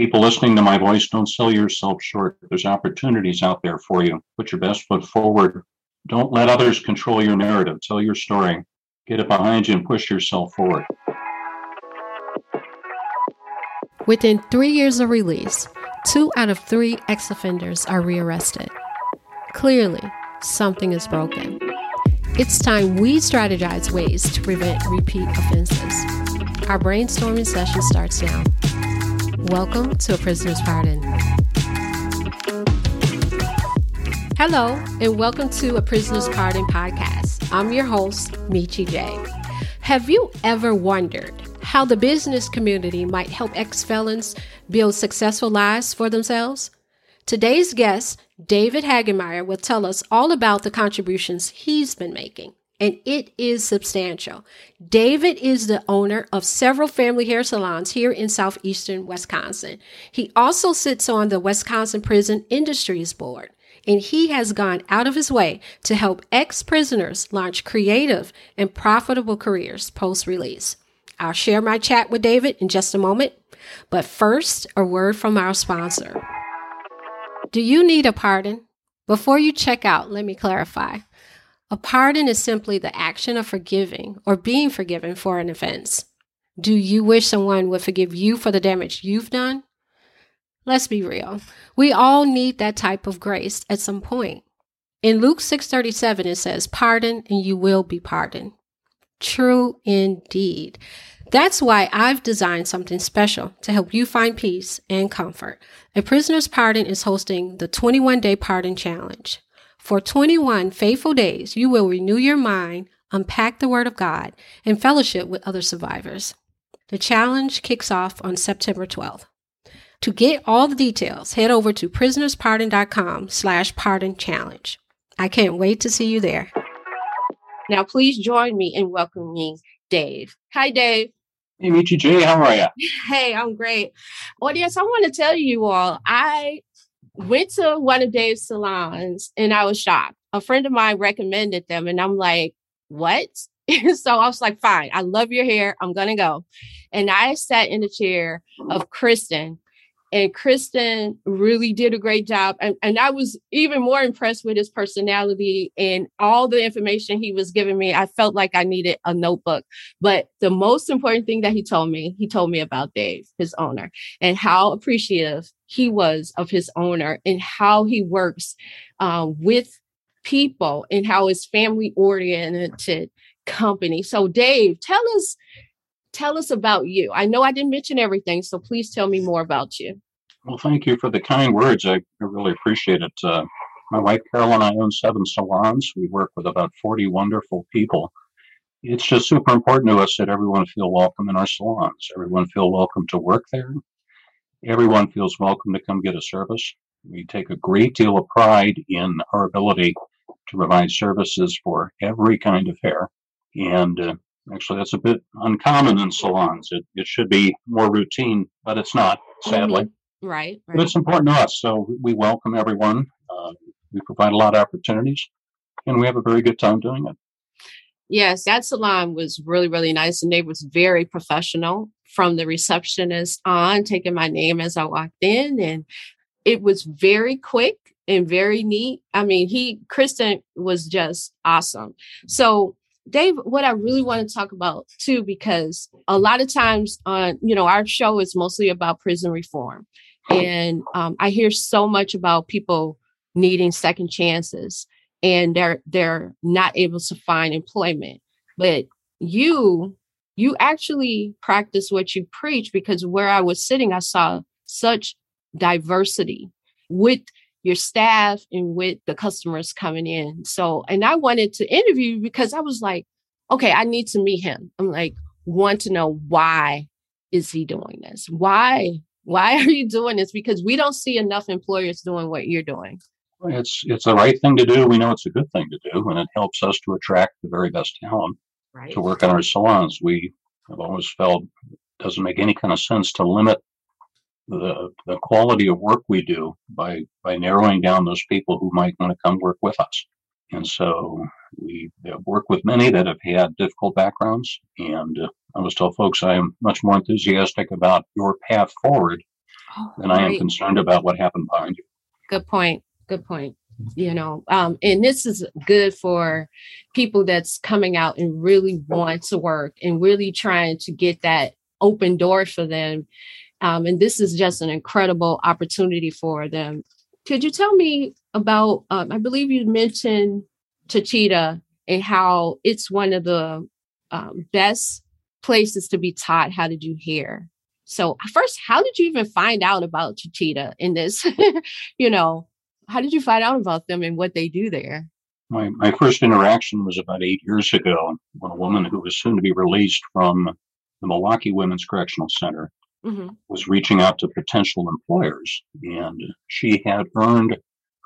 People listening to my voice, don't sell yourself short. There's opportunities out there for you. Put your best foot forward. Don't let others control your narrative. Tell your story. Get it behind you and push yourself forward. Within three years of release, two out of three ex offenders are rearrested. Clearly, something is broken. It's time we strategize ways to prevent repeat offenses. Our brainstorming session starts now. Welcome to A Prisoner's Pardon. Hello, and welcome to A Prisoner's Pardon podcast. I'm your host, Michi J. Have you ever wondered how the business community might help ex felons build successful lives for themselves? Today's guest, David Hagemeier, will tell us all about the contributions he's been making and it is substantial. David is the owner of several family hair salons here in southeastern Wisconsin. He also sits on the Wisconsin Prison Industries Board, and he has gone out of his way to help ex prisoners launch creative and profitable careers post release. I'll share my chat with David in just a moment, but first, a word from our sponsor. Do you need a pardon? Before you check out, let me clarify. A pardon is simply the action of forgiving or being forgiven for an offense. Do you wish someone would forgive you for the damage you've done? Let's be real. We all need that type of grace at some point. In Luke 6:37 it says, "Pardon and you will be pardoned." True indeed. That's why I've designed something special to help you find peace and comfort. A Prisoner's Pardon is hosting the 21 Day Pardon Challenge. For 21 faithful days, you will renew your mind, unpack the Word of God, and fellowship with other survivors. The challenge kicks off on September 12th. To get all the details, head over to prisonerspardon.com slash pardon challenge. I can't wait to see you there. Now, please join me in welcoming Dave. Hi, Dave. Hey, Michi J, how are you? Hey, I'm great. Audience, I want to tell you all, I went to one of Dave's salons and I was shocked. A friend of mine recommended them, and I'm like, what? so I was like, fine, I love your hair. I'm going to go. And I sat in the chair of Kristen, and Kristen really did a great job. And, and I was even more impressed with his personality and all the information he was giving me. I felt like I needed a notebook. But the most important thing that he told me, he told me about Dave, his owner, and how appreciative he was of his owner and how he works uh, with people and how his family oriented company. So, Dave, tell us tell us about you. I know I didn't mention everything, so please tell me more about you. Well, thank you for the kind words. I, really appreciate it. Uh, my wife Carol and I own seven salons. We work with about 40 wonderful people. It's just super important to us that everyone feel welcome in our salons. Everyone feel welcome to work there. Everyone feels welcome to come get a service. We take a great deal of pride in our ability to provide services for every kind of hair. And uh, Actually, that's a bit uncommon in salons. It, it should be more routine, but it's not, sadly. Mm-hmm. Right, right. But it's important to us. So we welcome everyone. Uh, we provide a lot of opportunities, and we have a very good time doing it. Yes, that salon was really, really nice. And they was very professional from the receptionist on, taking my name as I walked in. And it was very quick and very neat. I mean, he, Kristen was just awesome. So Dave, what I really want to talk about too, because a lot of times on, you know, our show is mostly about prison reform. And um, I hear so much about people needing second chances and they're they're not able to find employment. But you you actually practice what you preach because where I was sitting, I saw such diversity with your staff and with the customers coming in. So, and I wanted to interview because I was like, okay, I need to meet him. I'm like, want to know why is he doing this? Why? Why are you doing this? Because we don't see enough employers doing what you're doing. It's it's the right thing to do. We know it's a good thing to do, and it helps us to attract the very best talent right. to work in our salons. We have always felt it doesn't make any kind of sense to limit the, the quality of work we do by, by narrowing down those people who might want to come work with us. And so we have worked with many that have had difficult backgrounds. And uh, I was tell folks I am much more enthusiastic about your path forward oh, than I am concerned about what happened behind you. Good point. Good point. You know, um, and this is good for people that's coming out and really want to work and really trying to get that open door for them. Um, and this is just an incredible opportunity for them. Could you tell me about? Um, I believe you mentioned Taycheedah and how it's one of the um, best places to be taught how to do hair. So first, how did you even find out about Taycheedah in this? you know, how did you find out about them and what they do there? My, my first interaction was about eight years ago when a woman who was soon to be released from the Milwaukee Women's Correctional Center mm-hmm. was reaching out to potential employers. And she had earned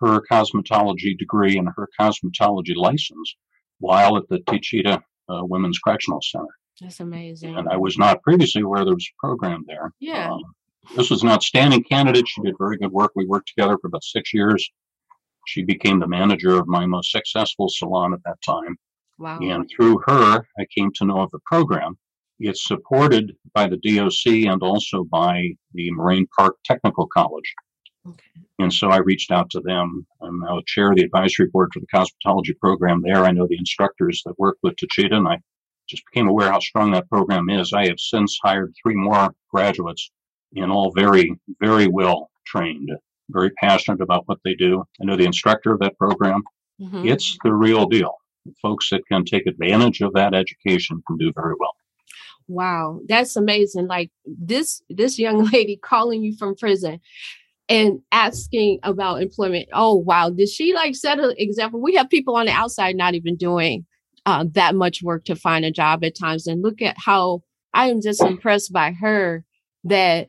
her cosmetology degree and her cosmetology license while at the Taycheedah uh, Women's Correctional Center. That's amazing. And I was not previously aware there was a program there. Yeah. Um, this was an outstanding candidate. She did very good work. We worked together for about six years. She became the manager of my most successful salon at that time. Wow. And through her, I came to know of the program. It's supported by the DOC and also by the Moraine Park Technical College. Okay. And so I reached out to them. I'm now chair of the advisory board for the cosmetology program there. I know the instructors that work with Taycheedah, and I just became aware how strong that program is. I have since hired three more graduates, and all very, very well trained, very passionate about what they do. I know the instructor of that program. Mm-hmm. It's the real deal. Folks that can take advantage of that education can do very well. Wow, that's amazing. Like this this young lady calling you from prison and asking about employment. Oh wow, did she like set an example? We have people on the outside not even doing uh, that much work to find a job at times. And look at how I am just impressed by her that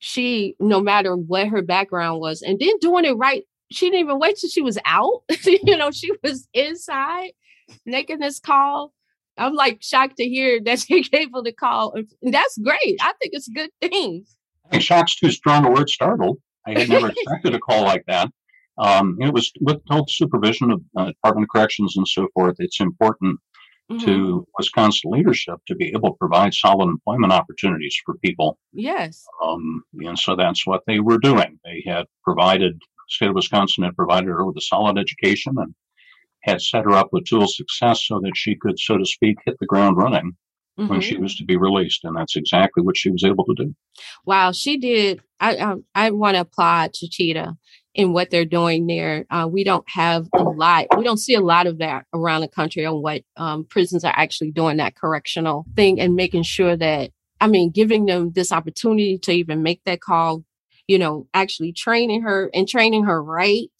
she, no matter what her background was, and then doing it right. She didn't even wait till she was out. you know, she was inside making this call. I'm like shocked to hear that she able to call. And that's great. I think it's a good thing. Shock's too strong a word. Startled. I had never expected a call like that. Um, it was with total supervision of uh, Department of Corrections and so forth. It's important mm-hmm. to Wisconsin leadership to be able to provide solid employment opportunities for people. Yes. Um, and so that's what they were doing. They had provided, state of Wisconsin had provided her with a solid education and had set her up with tools success so that she could, so to speak, hit the ground running mm-hmm. when she mm-hmm. was to be released. And that's exactly what she was able to do. Wow. She did. I, I, I want to applaud Taycheedah in what they're doing there. Uh, we don't have a lot, we don't see a lot of that around the country on what um, prisons are actually doing that correctional thing and making sure that, I mean, giving them this opportunity to even make that call, you know, actually training her and training her right.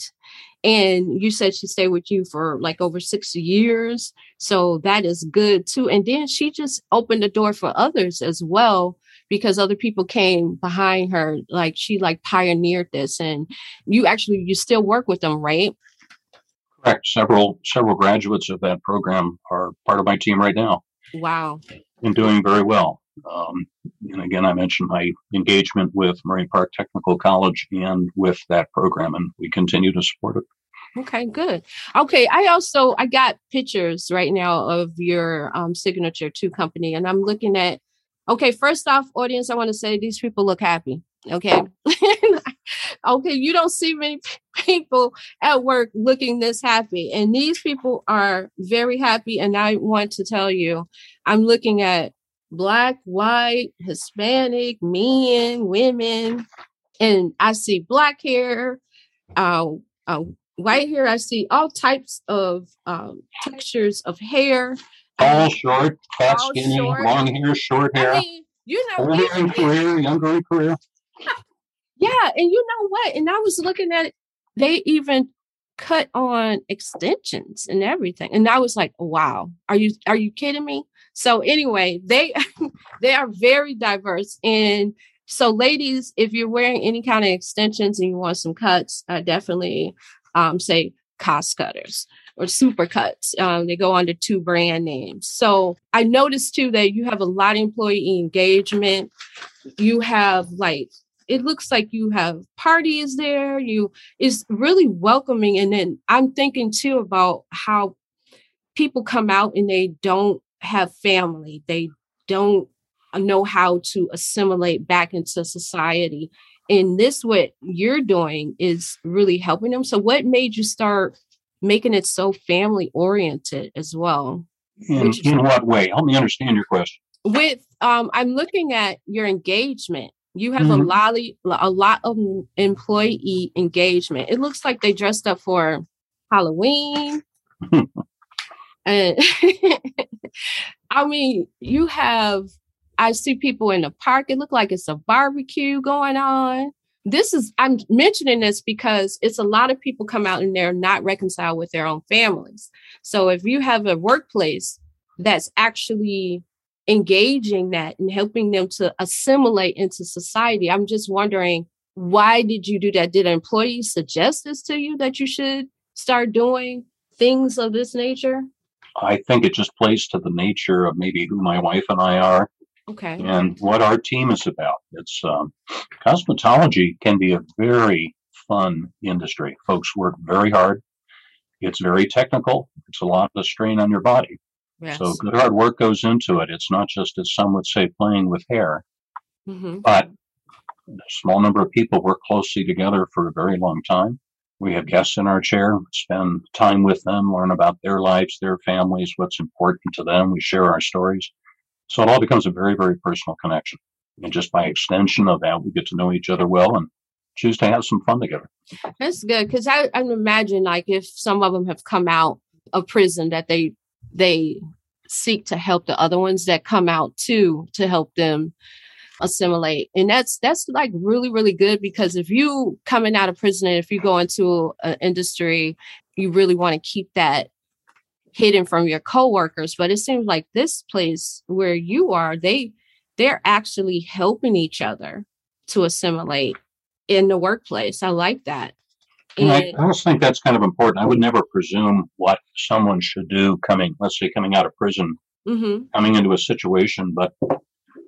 And you said she stayed with you for like over six years. So that is good too. And then she just opened the door for others as well because other people came behind her like she like pioneered this and you actually you still work with them right? Correct. Several several graduates of that program are part of my team right now. Wow. And doing very well. Um, and again i mentioned my engagement with moraine park technical college and with that program and we continue to support it. Okay, good. Okay, I also I got pictures right now of your um, signature two company, and I'm looking at Okay, first off, audience, I want to say these people look happy. Okay. okay, you don't see many people at work looking this happy. And these people are very happy. And I want to tell you, I'm looking at black, white, Hispanic, men, women, and I see black hair, uh, uh, white hair. I see all types of um, textures of hair. Tall, short, fat, skinny, short. long hair, short hair. I mean, you know, older in career, younger in career. Yeah, and you know what? And I was looking at it. They even cut on extensions and everything, and I was like, "Wow, are you are you kidding me?" So anyway, they they are very diverse and. So, ladies, if you're wearing any kind of extensions and you want some cuts, I definitely um, say cost cutters or supercuts. Um, they go under two brand names. So I noticed too that you have a lot of employee engagement. You have like it looks like you have parties there. You is really welcoming. And then I'm thinking too about how people come out and they don't have family. They don't know how to assimilate back into society and this what you're doing is really helping them. So what made you start making it so family oriented as well? In, in what way? Help me understand your question. With um, I'm looking at your engagement. You have mm-hmm. a lot, of, a lot of employee engagement. It looks like they dressed up for Halloween. and I mean, you have I see people in the park. It look like it's a barbecue going on. This is I'm mentioning this because it's a lot of people come out and they're not reconciled with their own families. So if you have a workplace that's actually engaging that and helping them to assimilate into society, I'm just wondering why did you do that? Did employees suggest this to you that you should start doing things of this nature? I think it just plays to the nature of maybe who my wife and I are Okay. And what our team is about. It's um, cosmetology can be a very fun industry. Folks work very hard. It's very technical. It's a lot of strain on your body. Yes. So good hard work goes into it. It's not just, as some would say, playing with hair, mm-hmm. but a small number of people work closely together for a very long time. We have guests in our chair, spend time with them, learn about their lives, their families, what's important to them. We share our stories. So it all becomes a very, very personal connection. And just by extension of that, we get to know each other well and choose to have some fun together. That's good because I, I imagine like if some of them have come out of prison that they they seek to help the other ones that come out too to help them assimilate and that's that's like really really good because if you coming out of prison and if you go into an industry you really want to keep that hidden from your coworkers but it seems like this place where you are they they're actually helping each other to assimilate in the workplace. I like that. And I, I also think that's kind of important. I would never presume what someone should do coming let's say coming out of prison mm-hmm. coming into a situation but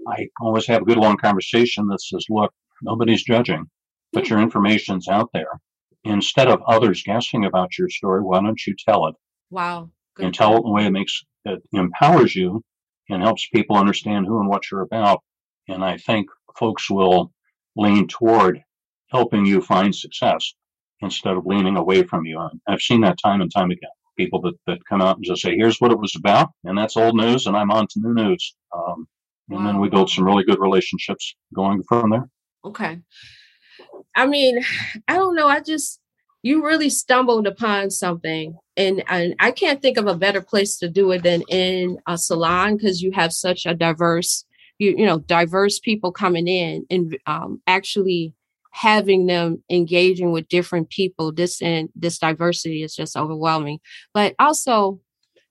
i always have a good long conversation that says look nobody's judging but your information's out there. Instead of others guessing about your story why don't you tell it? Wow Good and tell it in a way that makes it empowers you and helps people understand who and what you're about. And I think folks will lean toward helping you find success instead of leaning away from you. I've seen that time and time again. People that, that come out and just say, here's what it was about, and that's old news, and I'm on to new news. Um, and wow. then we build some really good relationships going from there. Okay. I mean, I don't know. I just, you really stumbled upon something and, and i can't think of a better place to do it than in a salon because you have such a diverse you, you know diverse people coming in and um, actually having them engaging with different people. This and this diversity is just overwhelming. But also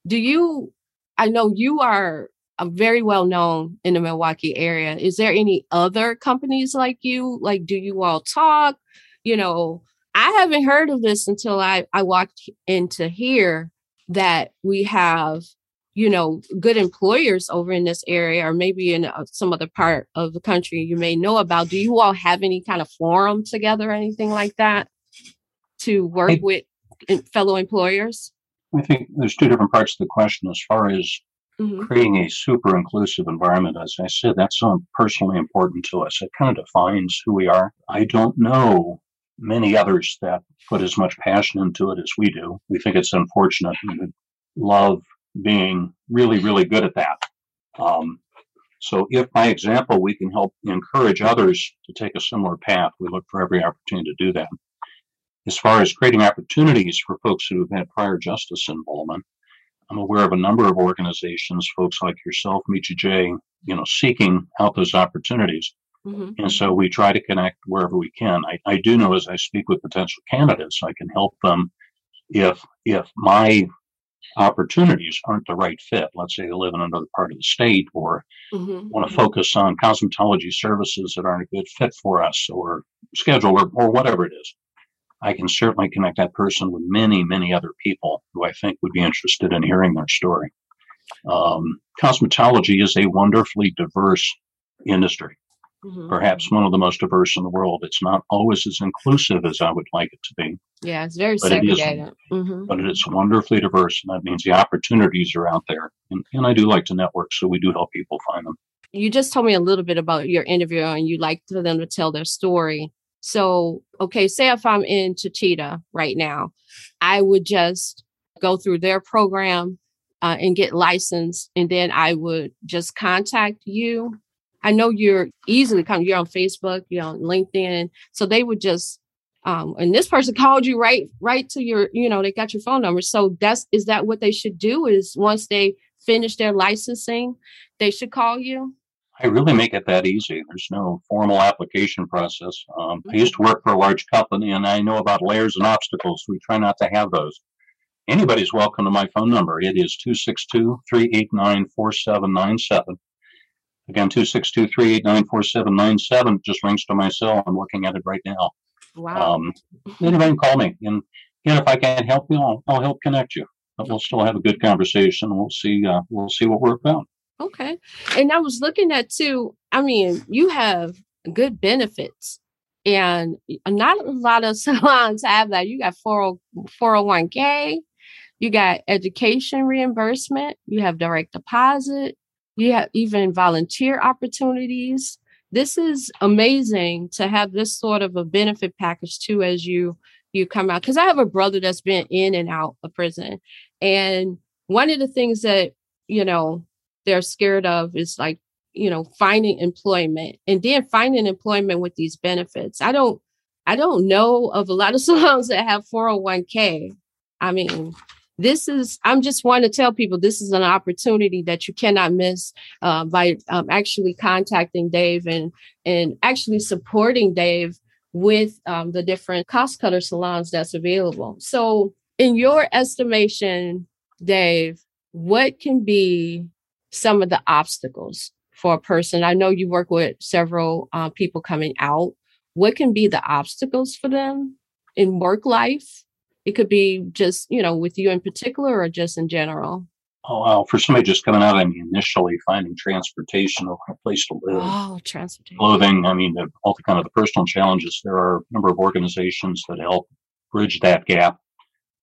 do you i know you are very well known in the milwaukee area. Is there any other companies like you? Like do you all talk? You know I haven't heard of this until I, I walked into here that we have, you know, good employers over in this area or maybe in uh, some other part of the country you may know about. Do you all have any kind of forum together or anything like that to work I, with fellow employers? I think there's two different parts of the question as far as mm-hmm. creating a super inclusive environment. As I said, that's so personally important to us. It kind of defines who we are. I don't know many others that put as much passion into it as we do. We think it's unfortunate. We love being really, really good at that. Um, so, if by example we can help encourage others to take a similar path, we look for every opportunity to do that. As far as creating opportunities for folks who have had prior justice involvement, I'm aware of a number of organizations, folks like yourself, Michi J, you know, seeking out those opportunities. Mm-hmm. And so we try to connect wherever we can. I, I do know as I speak with potential candidates, I can help them if if my opportunities aren't the right fit. Let's say they live in another part of the state or mm-hmm. want to focus on cosmetology services that aren't a good fit for us or schedule or, or whatever it is. I can certainly connect that person with many, many other people who I think would be interested in hearing their story. Um, cosmetology is a wonderfully diverse industry mm-hmm. perhaps one of the most diverse in the world. It's not always as inclusive as I would like it to be. Yeah, it's very but segregated. It is, mm-hmm. But it's wonderfully diverse, and that means the opportunities are out there. And, and I do like to network, so we do help people find them. You just told me a little bit about your interview, and you like for them to tell their story. So, okay, say if I'm in Taycheedah right now, I would just go through their program uh, and get licensed, and then I would just contact you. I know you're easily come. You're on Facebook, you're on LinkedIn, so they would just um, and this person called you right right to your you know they got your phone number so that's is that what they should do is once they finish their licensing they should call you I really make it that easy. There's no formal application process. Um, I used to work for a large company and I know about layers and obstacles. We try not to have those. Anybody's welcome to my phone number. It is 262 389 4797. Again, 262 389 4797 just rings to my cell. I'm looking at it right now. wow Um, anybody can call me. And know, if I can't help you, I'll, I'll help connect you. But we'll still have a good conversation. We'll see. Uh, we'll see what we're about. Okay. And I was looking at too, I mean, you have good benefits. And not a lot of salons have that. You got 40, 401k, you got education reimbursement, you have direct deposit, you have even volunteer opportunities. This is amazing to have this sort of a benefit package too as you you come out because I have a brother that's been in and out of prison. And one of the things that, you know, they're scared of is like you know finding employment and then finding employment with these benefits i don't i don't know of a lot of salons that have 401k i mean this is i'm just want to tell people this is an opportunity that you cannot miss uh, by um, actually contacting dave and and actually supporting dave with um, the different cost cutter salons that's available so in your estimation dave what can be some of the obstacles for a person? I know you work with several uh, people coming out. What can be the obstacles for them in work life? It could be just, you know, with you in particular or just in general. Oh, wow. For somebody just coming out, I mean, initially finding transportation or a place to live, Oh, transportation. clothing. I mean, the, all the kind of the personal challenges. There are a number of organizations that help bridge that gap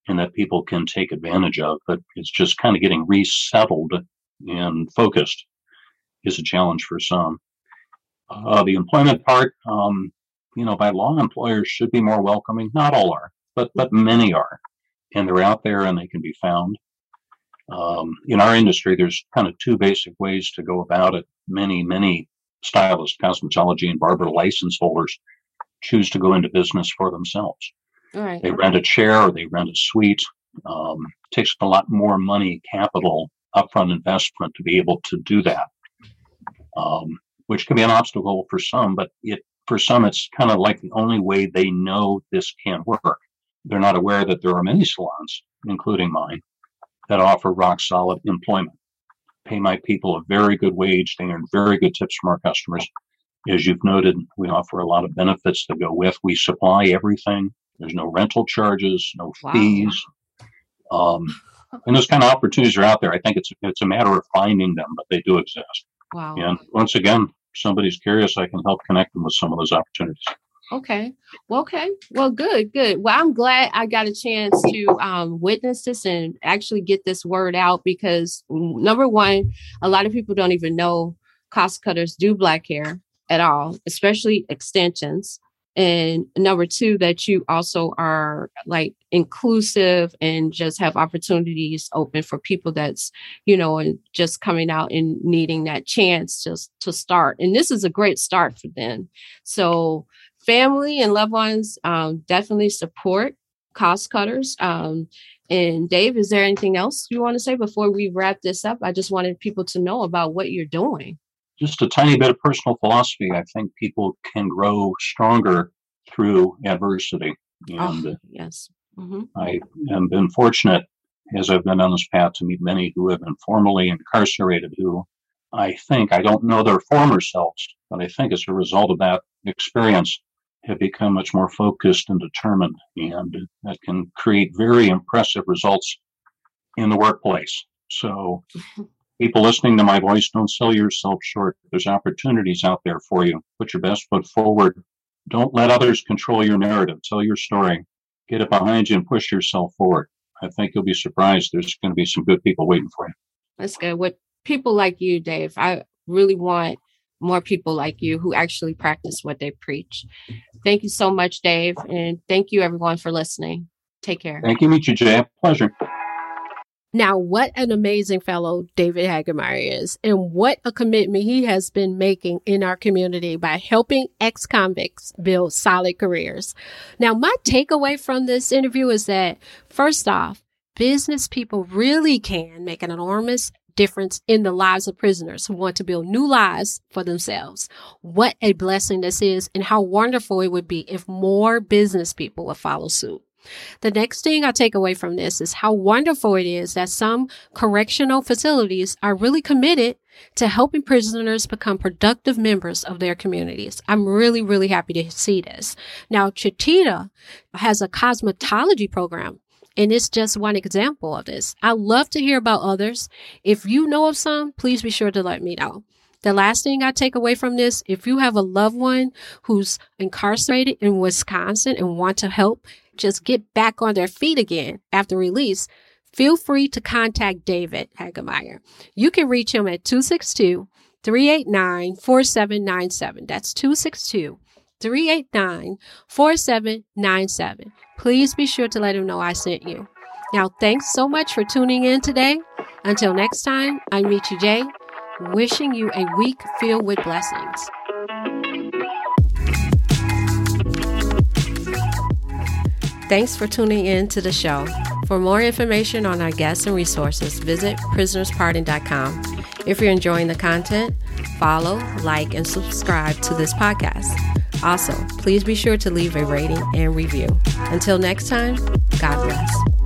and that people can take advantage of. But it's just kind of getting resettled and focused is a challenge for some. Uh, the employment part, um, you know, by law, employers should be more welcoming. Not all are, but but many are, and they're out there and they can be found. Um, in our industry, there's kind of two basic ways to go about it. Many, many stylists, cosmetology, and barber license holders choose to go into business for themselves. Right. They rent a chair or they rent a suite. Um, takes a lot more money, capital, upfront investment to be able to do that, um, which can be an obstacle for some. But it for some, it's kind of like the only way they know this can work. They're not aware that there are many salons, including mine, that offer rock solid employment. Pay my people a very good wage. They earn very good tips from our customers. As you've noted, we offer a lot of benefits that go with. We supply everything. There's no rental charges, no Wow. fees. Um, and those kind of opportunities are out there. I think it's it's a matter of finding them, but they do exist. Wow. And once again, if somebody's curious, I can help connect them with some of those opportunities. Okay. Well, okay. Well, good, good. Well, I'm glad I got a chance to um, witness this and actually get this word out because mm, number one, a lot of people don't even know cost cutters do black hair at all, especially extensions. And number two, that you also are like inclusive and just have opportunities open for people that's, you know, and just coming out and needing that chance just to start. And this is a great start for them. So family and loved ones um, definitely support cost cutters. Um, and Dave, is there anything else you want to say before we wrap this up? I just wanted people to know about what you're doing. Just a tiny bit of personal philosophy. I think people can grow stronger through adversity. And Oh, yes. hmm I have been fortunate as I've been on this path to meet many who have been formerly incarcerated who I think, I don't know their former selves, but I think as a result of that experience have become much more focused and determined and that can create very impressive results in the workplace. So people listening to my voice, don't sell yourself short. There's opportunities out there for you. Put your best foot forward. Don't let others control your narrative. Tell your story get it behind you and push yourself forward. I think you'll be surprised. There's going to be some good people waiting for you. That's good. With people like you, Dave, I really want more people like you who actually practice what they preach. Thank you so much, Dave. And thank you, everyone, for listening. Take care. Thank you, Michi J. Pleasure. Now, what an amazing fellow David Hagemeier is, and what a commitment he has been making in our community by helping ex convicts build solid careers. Now, my takeaway from this interview is that, first off, business people really can make an enormous difference in the lives of prisoners who want to build new lives for themselves. What a blessing this is, and how wonderful it would be if more business people would follow suit. The next thing I take away from this is how wonderful it is that some correctional facilities are really committed to helping prisoners become productive members of their communities. I'm really, really happy to see this. Now, Taycheedah has a cosmetology program and it's just one example of this. I love to hear about others. If you know of some, please be sure to let me know. The last thing I take away from this, if you have a loved one who's incarcerated in Wisconsin and want to help just get back on their feet again after release, feel free to contact David Hagemeier. You can reach him at 262 389 4797. That's 262 389 4797. Please be sure to let him know I sent you. Now, thanks so much for tuning in today. Until next time, I'm Michi J, wishing you a week filled with blessings. Thanks for tuning in to the show. For more information on our guests and resources, visit prisonerspardon.com. If you're enjoying the content, follow, like, and subscribe to this podcast. Also, please be sure to leave a rating and review. Until next time, God bless.